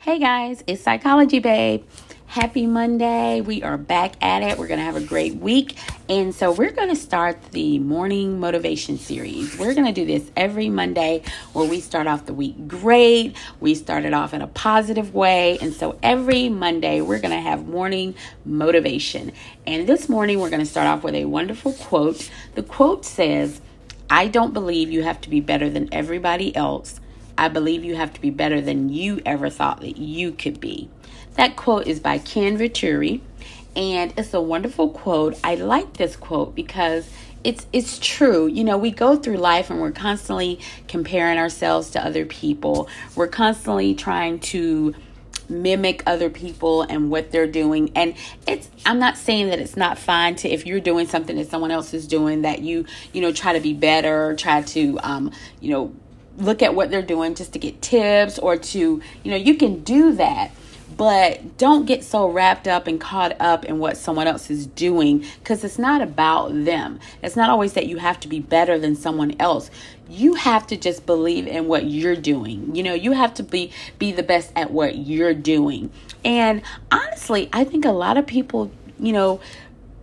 Hey guys, it's Psychology Babe. Happy Monday. We are back at it. We're going to have a great week. And so, we're going to start the morning motivation series. We're going to do this every Monday where we start off the week great. We started off in a positive way. And so, every Monday, we're going to have morning motivation. And this morning, we're going to start off with a wonderful quote. The quote says, I don't believe you have to be better than everybody else I believe you have to be better than you ever thought that you could be. That quote is by Ken Venturi, and it's a wonderful quote. I like this quote because it's it's true. You know, we go through life and we're constantly comparing ourselves to other people. We're constantly trying to mimic other people and what they're doing and it's i'm not saying that it's not fine to if you're doing something that someone else is doing that you you know try to be better try to um you know look at what they're doing just to get tips or to, you know, you can do that. But don't get so wrapped up and caught up in what someone else is doing because it's not about them. It's not always that you have to be better than someone else. You have to just believe in what you're doing. You know, you have to be be the best at what you're doing. And honestly, I think a lot of people, you know,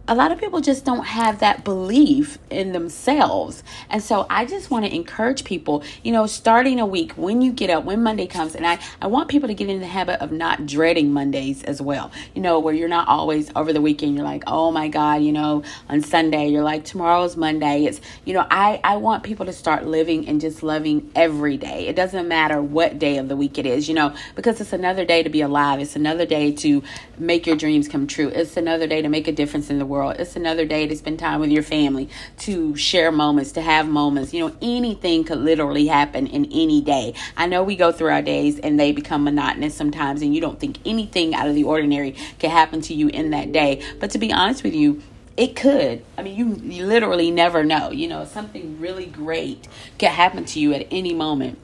a lot of people just don't have that belief in themselves. And so I just want to encourage people, you know, starting a week when you get up, when Monday comes, and I, I want people to get in the habit of not dreading Mondays as well. You know, where you're not always over the weekend, you're like, oh my God, you know, on Sunday, you're like, tomorrow's Monday. It's, you know, I, I want people to start living and just loving every day. It doesn't matter what day of the week it is, you know, because it's another day to be alive. It's another day to make your dreams come true. It's another day to make a difference in the world world. It's another day to spend time with your family, to share moments, to have moments. You know, anything could literally happen in any day. I know we go through our days and they become monotonous sometimes, and you don't think anything out of the ordinary could happen to you in that day. But to be honest with you, it could. I mean, you, you literally never know. You know, something really great could happen to you at any moment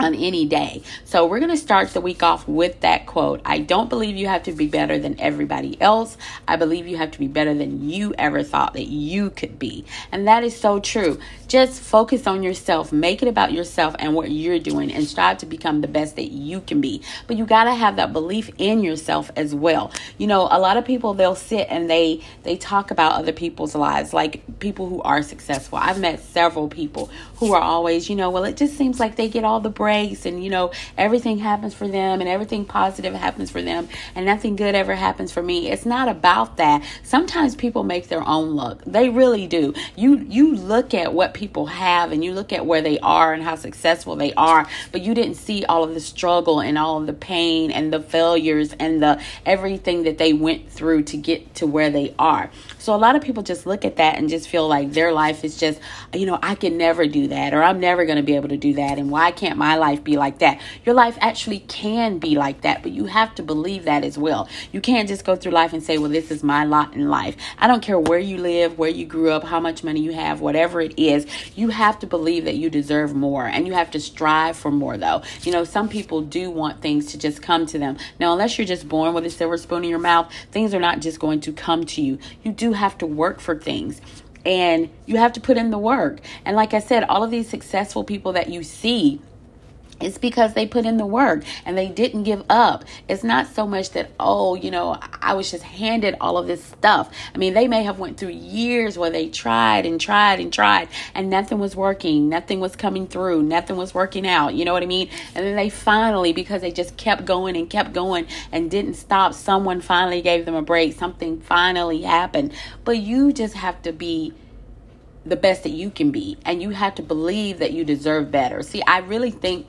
on any day. So we're going to start the week off with that quote. I don't believe you have to be better than everybody else. I believe you have to be better than you ever thought that you could be. And that is so true. Just focus on yourself, make it about yourself and what you're doing and strive to become the best that you can be. But you got to have that belief in yourself as well. You know, a lot of people they'll sit and they they talk about other people's lives, like people who are successful. I've met several people who are always, you know, well, it just seems like they get all the and, you know, everything happens for them and everything positive happens for them and nothing good ever happens for me. It's not about that. Sometimes people make their own luck. They really do. You you look at what people have and you look at where they are and how successful they are, but you didn't see all of the struggle and all of the pain and the failures and the everything that they went through to get to where they are. So a lot of people just look at that and just feel like their life is just, you know, I can never do that or I'm never going to be able to do that and why can't my life be like that? Your life actually can be like that, but you have to believe that as well. You can't just go through life and say, well, this is my lot in life. I don't care where you live, where you grew up, how much money you have, whatever it is, you have to believe that you deserve more and you have to strive for more though. You know, some people do want things to just come to them. Now, unless you're just born with a silver spoon in your mouth, things are not just going to come to you. You do have to work for things and you have to put in the work. And like I said, all of these successful people that you see, it's because they put in the work and they didn't give up. It's not so much that oh, you know, I was just handed all of this stuff. I mean, they may have went through years where they tried and tried and tried and nothing was working, nothing was coming through, nothing was working out. You know what I mean? And then they finally because they just kept going and kept going and didn't stop, someone finally gave them a break. Something finally happened. But you just have to be the best that you can be and you have to believe that you deserve better. See, I really think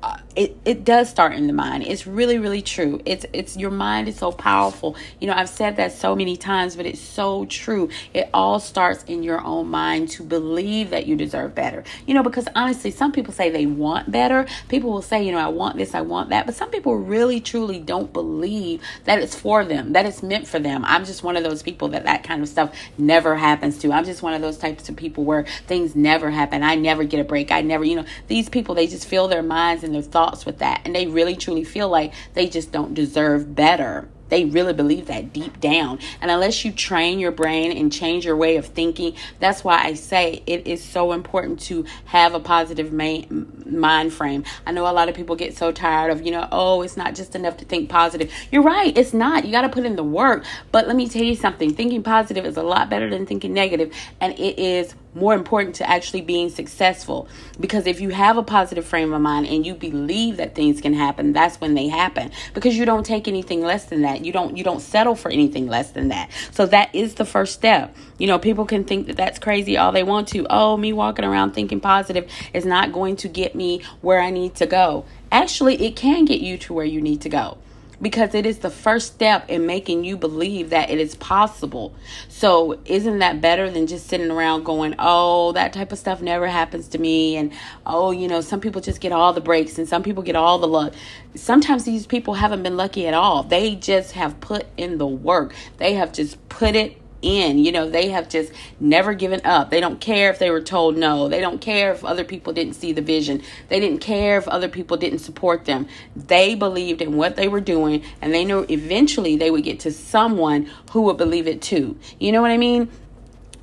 uh, it, it does start in the mind. It's really, really true. It's it's your mind is so powerful. You know, I've said that so many times, but it's so true. It all starts in your own mind to believe that you deserve better. You know, because honestly, some people say they want better. People will say, you know, I want this, I want that. But some people really, truly don't believe that it's for them, that it's meant for them. I'm just one of those people that that kind of stuff never happens to. I'm just one of those types of people where things never happen. I never get a break. I never, you know, these people, they just fill their minds and their thoughts with that. And they really truly feel like they just don't deserve better they really believe that deep down. And unless you train your brain and change your way of thinking, that's why I say it is so important to have a positive mind frame. I know a lot of people get so tired of, you know, oh, it's not just enough to think positive. You're right, it's not. You got to put in the work. But let me tell you something thinking positive is a lot better than thinking negative, and it is more important to actually being successful. Because if you have a positive frame of mind and you believe that things can happen that's when they happen. Because you don't take anything less than that. You don't you don't settle for anything less than that. So that is the first step. You know people can think that that's crazy all they want to. Oh me walking around thinking positive is not going to get me where i need to go. Actually it can get you to where you need to go because it is the first step in making you believe that it is possible. So, isn't that better than just sitting around going, oh, that type of stuff never happens to me? And, oh, you know, some people just get all the breaks and some people get all the luck. Sometimes these people haven't been lucky at all. They just have put in the work, they have just put it in. You know, they have just never given up. They don't care if they were told no. They don't care if other people didn't see the vision. They didn't care if other people didn't support them. They believed in what they were doing and they knew eventually they would get to someone who would believe it too. You know what I mean?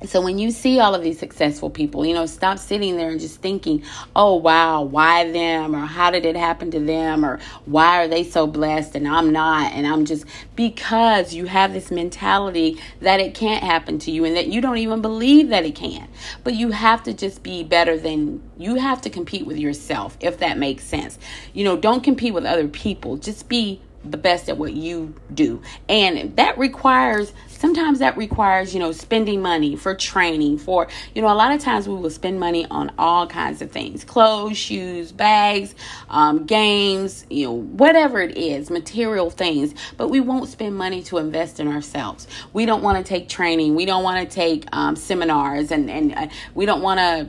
So when you see all of these successful people, you know, stop sitting there and just thinking, "Oh wow, why them?" or "How did it happen to them?" or "Why are they so blessed and I'm not?" and I'm just because you have this mentality that it can't happen to you and that you don't even believe that it can. But you have to just be better than you have to compete with yourself if that makes sense. You know, don't compete with other people. Just be the best at what you do. And that requires sometimes that requires, you know, spending money for training, for, you know, a lot of times we will spend money on all kinds of things. Clothes, shoes, bags, um, games, you know, whatever it is, material things, but we won't spend money to invest in ourselves. We don't want to take training, we don't want to take um, seminars, and, and uh, we don't want to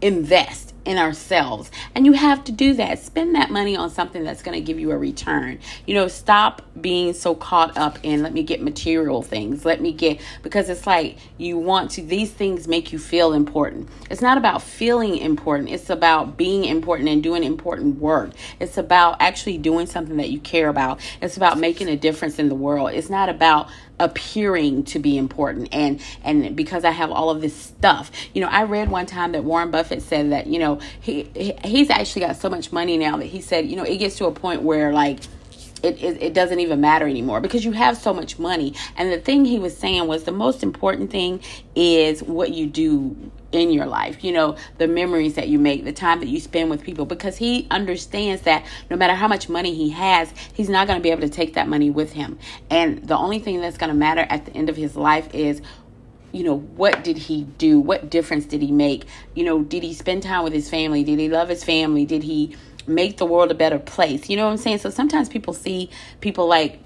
invest in ourselves. And you have to do that. Spend that money on something that's going to give you a return. You know, stop being so caught up in let me get material things. Let me get because it's like you want to these things make you feel important. It's not about feeling important. It's about being important and doing important work. It's about actually doing something that you care about. It's about making a difference in the world. It's not about appearing to be important and and because I have all of this stuff. You know, I read one time that Warren Buffett said that, you know, he, he he's actually got so much money now that he said, you know, it gets to a point where like it, it, it, doesn't even matter anymore because you have so much money. And the thing he was saying was the most important thing is what you do in your life, you know, the memories that you make, the time that you spend with people, because he understands that no matter how much money he has, he's not going to be able to take that money with him. And the only thing that's going to matter at the end of his life is you know, what did he do? What difference did he make? You know, did he spend time with his family? Did he love his family? Did he make the world a better place. You know what I'm saying? So sometimes people see people like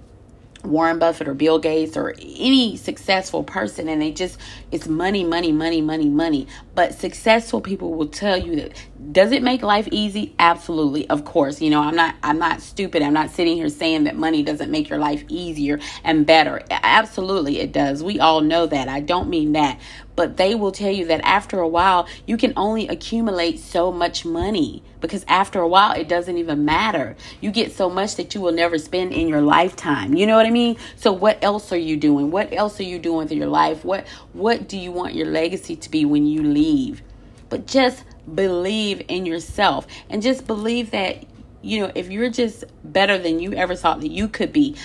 Warren Buffett or Bill Gates or any successful person and they just it's money money money money money. But successful people will tell you that does it make life easy? Absolutely of course. You know I'm not I'm not stupid. I'm not sitting here saying that money doesn't make your life easier and better. Absolutely it does. We all know that. I don't mean that but they will tell you that after a while, you can only accumulate so much money because after a while, it doesn't even matter. You get so much that you will never spend in your lifetime. You know what I mean? So, what else are you doing? What else are you doing with your life? What What do you want your legacy to be when you leave? But just believe in yourself and just believe that you know if you're just better than you ever thought that you could be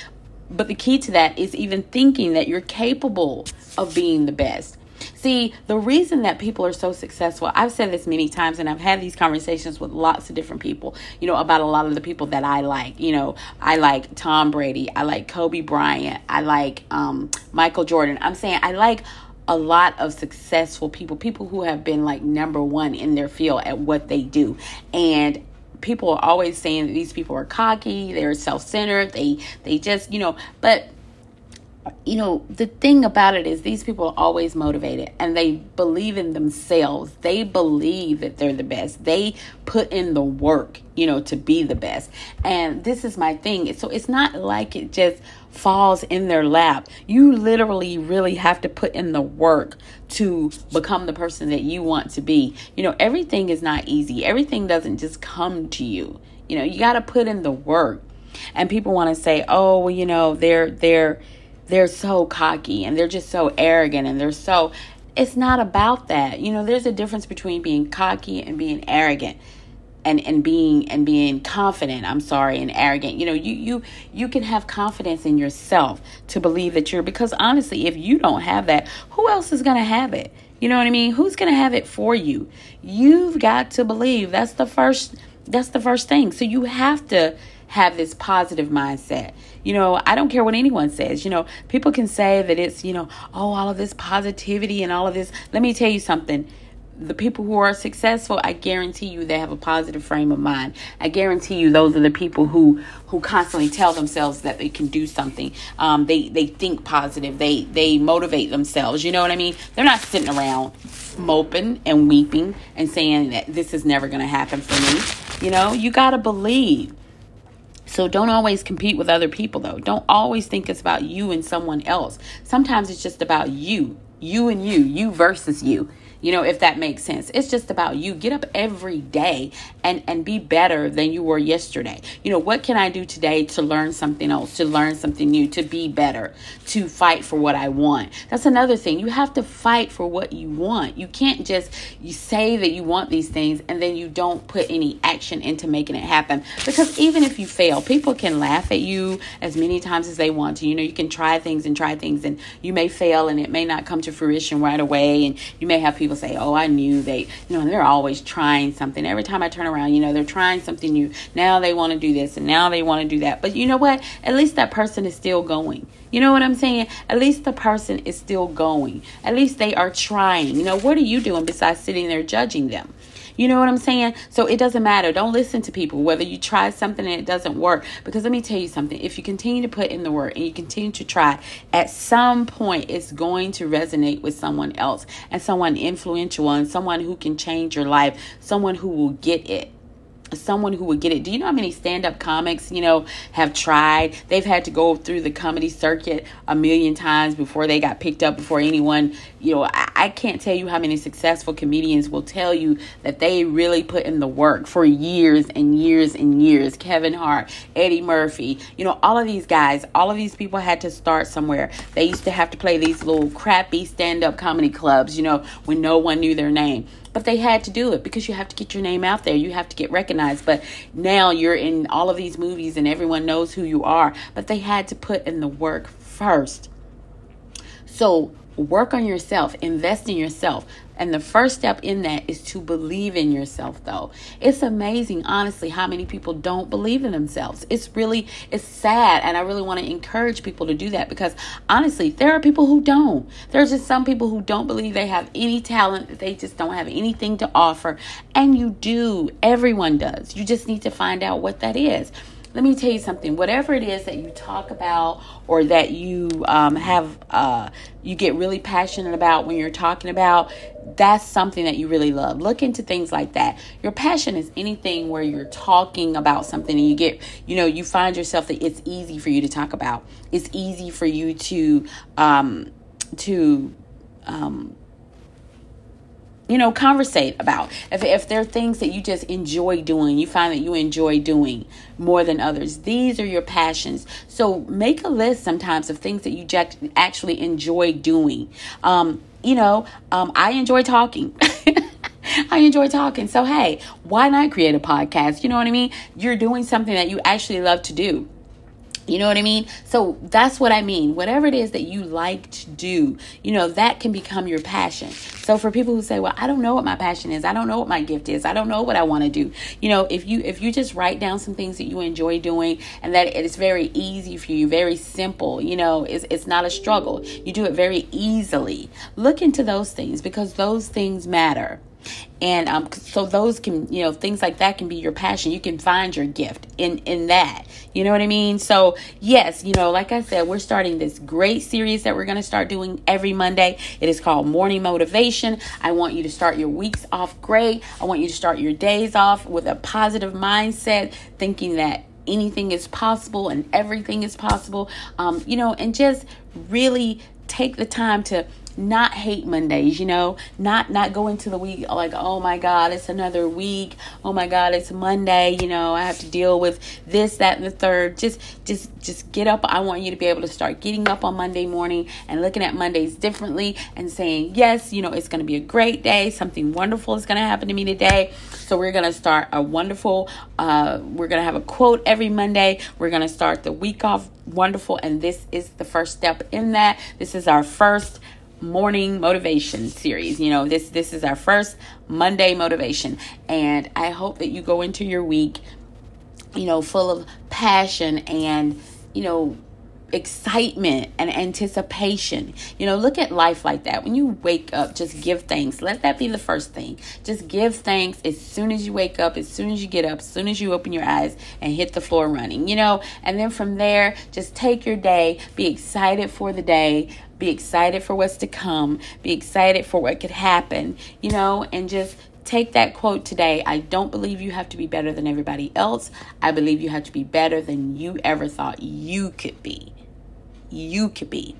but the key to that is even thinking that you're capable of being the best See, the reason that people are so successful, I've said this many times and I've had these conversations with lots of different people, you know, about a lot of the people that I like. You know, I like Tom Brady, I like Kobe Bryant, I like um, Michael Jordan. I'm saying I like a lot of successful people, people who have been like number one in their field at what they do. And people are always saying that these people are cocky, they're self-centered, they they just, you know, but you know, the thing about it is these people are always motivated and they believe in themselves. They believe that they're the best. They put in the work, you know, to be the best. And this is my thing. So it's not like it just falls in their lap. You literally really have to put in the work to become the person that you want to be. You know, everything is not easy. Everything doesn't just come to you. You know, you got to put in the work. And people want to say, "Oh, well, you know, they're they're they're so cocky and they're just so arrogant and they're so it's not about that. You know, there's a difference between being cocky and being arrogant and and being and being confident. I'm sorry and arrogant. You know you you you can have confidence in yourself to believe that you're because honestly if you don't have that who else is going to have it? You know what i mean? Who's going to have it for you? You've got to believe. That's the first that's the first thing. So you have to have this positive mindset. You know, I don't care what anyone says. You know, people can say that it's, you know, oh, all of this positivity and all of this. Let me tell you something. The people who are successful i guarantee you they have a positive frame of mind. I guarantee you those are the people who who constantly tell themselves that they can do something. Um, they they think positive. They they motivate themselves. You know what i mean? They're not sitting around moping and weeping and saying that this is never going to happen for me. You know you got to believe so don't always compete with other people though. Don't always think it's about you and someone else. Sometimes it's just about you. You and you. You versus you you know if that makes sense. It's just about you. Get up every day and and be better than you were yesterday. You know what can i do today to learn something else to learn something new to be better to fight for what i want? That's another thing. You have to fight for what you want. You can't just you say that you want these things and then you don't put any action into making it happen. Because even if you fail people can laugh at you as many times as they want to. You know you can try things and try things and you may fail and it may not come to fruition right away and you may have people people say, "Oh, I knew they, you know, they're always trying something. Every time I turn around, you know, they're trying something new. Now they want to do this and now they want to do that." But you know what? At least that person is still going. You know what I'm saying? At least the person is still going. At least they are trying. You know, what are you doing besides sitting there judging them? You know what I'm saying? So it doesn't matter. Don't listen to people whether you try something and it doesn't work. Because let me tell you something. If you continue to put in the work and you continue to try, at some point it's going to resonate with someone else and someone influential and someone who can change your life, someone who will get it someone who would get it. Do you know how many stand up comics, you know, have tried? They've had to go through the comedy circuit a million times before they got picked up, before anyone, you know, I, I, can't tell you how many successful comedians will tell you that they really put in the work for years and years and years. Kevin Hart, Eddie Murphy, you know, all of these guys, all of these people had to start somewhere. They used to have to play these little crappy stand up comedy clubs, you know, when no one knew their name but they had to do it because you have to get your name out there. You have to get recognized. But now you're in all of these movies and everyone knows who you are. But they had to put in the work first. So work on yourself, invest in yourself. And the first step in that is to believe in yourself though. It's amazing honestly how many people don't believe in themselves. It's really it's sad and I really want to encourage people to do that because honestly, there are people who don't. There's just some people who don't believe they have any talent, they just don't have anything to offer. And you do. Everyone does. You just need to find out what that is let me tell you something. Whatever it is that you talk about or that you um, have uh, you get really passionate about when you're talking about that's something that you really love. Look into things like that. Your passion is anything where you're talking about something and you get you know you find yourself that it's easy for you to talk about. It's easy for you to um to um you know, conversate about. If, if there are things that you just enjoy doing, you find that you enjoy doing more than others, these are your passions. So make a list sometimes of things that you actually enjoy doing. Um, you know, um, I enjoy talking. I enjoy talking. So, hey, why not create a podcast? You know what I mean? You're doing something that you actually love to do. You know what I mean? So that's what I mean. Whatever it is that you like to do, you know, that can become your passion. So for people who say, "Well, I don't know what my passion is. I don't know what my gift is. I don't know what I want to do." You know, if you if you just write down some things that you enjoy doing and that it is very easy for you, very simple, you know, it's it's not a struggle. You do it very easily. Look into those things because those things matter and um, so those can you know things like that can be your passion. You can find your gift in in that. You know what i mean? So yes you know like i said we're starting this great series that we're going to start doing every monday. It is called morning motivation. I want you to start your weeks off great. I want you to start your days off with a positive mindset thinking that anything is possible and everything is possible. Um, you know and just really take the time to not hate Mondays, you know, not not go into the week like, oh my God, it's another week. Oh my God, it's Monday. You know, I have to deal with this, that, and the third. Just just just get up. I want you to be able to start getting up on Monday morning and looking at Mondays differently and saying, yes, you know, it's going to be a great day. Something wonderful is going to happen to me today. So we're going to start a wonderful. Uh, we're going to have a quote every Monday. We're going to start the week off wonderful, and this is the first step in that. This is our first morning motivation series. You know, this this is our first Monday motivation and I hope that you go into your week you know full of passion and you know excitement and anticipation. You know, look at life like that. When you wake up, just give thanks. Let that be the first thing. Just give thanks as soon as you wake up, as soon as you get up, as soon as you open your eyes and hit the floor running, you know, and then from there, just take your day, be excited for the day, be excited for what's to come, be excited for what could happen, you know, and just take that quote today. I don't believe you have to be better than everybody else. I believe you have to be better than you ever thought you could be you could be.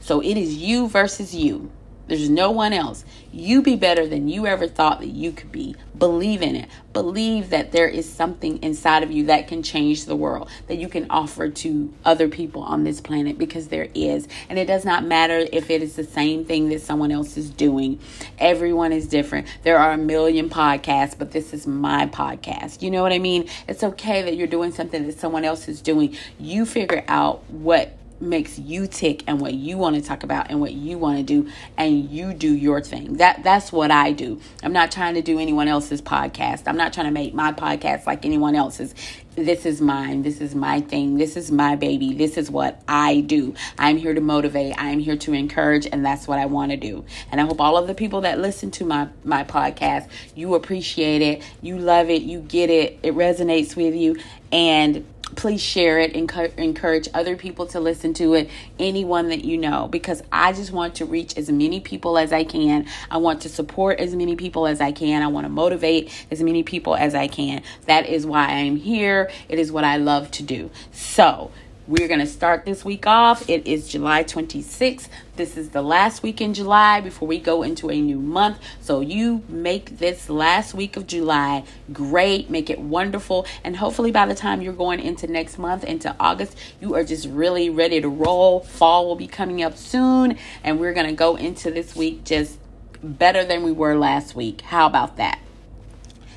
So it is you versus you. There's no one else. You be better than you ever thought that you could be. Believe in it. Believe that there is something inside of you that can change the world, that you can offer to other people on this planet because there is. And it does not matter if it is the same thing that someone else is doing. Everyone is different. There are a million podcasts, but this is my podcast. You know what I mean? It's okay that you're doing something that someone else is doing. You figure out what makes you tick and what you want to talk about and what you want to do and you do your thing. That that's what I do. I'm not trying to do anyone else's podcast. I'm not trying to make my podcast like anyone else's. This is mine. This is my thing. This is my baby. This is what I do. I'm here to motivate. I'm here to encourage and that's what I want to do. And I hope all of the people that listen to my my podcast, you appreciate it. You love it. You get it. It resonates with you and please share it and encourage other people to listen to it anyone that you know because i just want to reach as many people as i can. I want to support as many people as i can. I want to motivate as many people as i can. That is why i'm here. It is what i love to do. So we're going to start this week off. It is July 26th. This is the last week in July before we go into a new month. So you make this last week of July great, make it wonderful, and hopefully by the time you're going into next month, into August, you are just really ready to roll. Fall will be coming up soon, and we're going to go into this week just better than we were last week. How about that?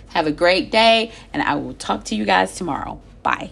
Have a great day, and I will talk to you guys tomorrow. Bye.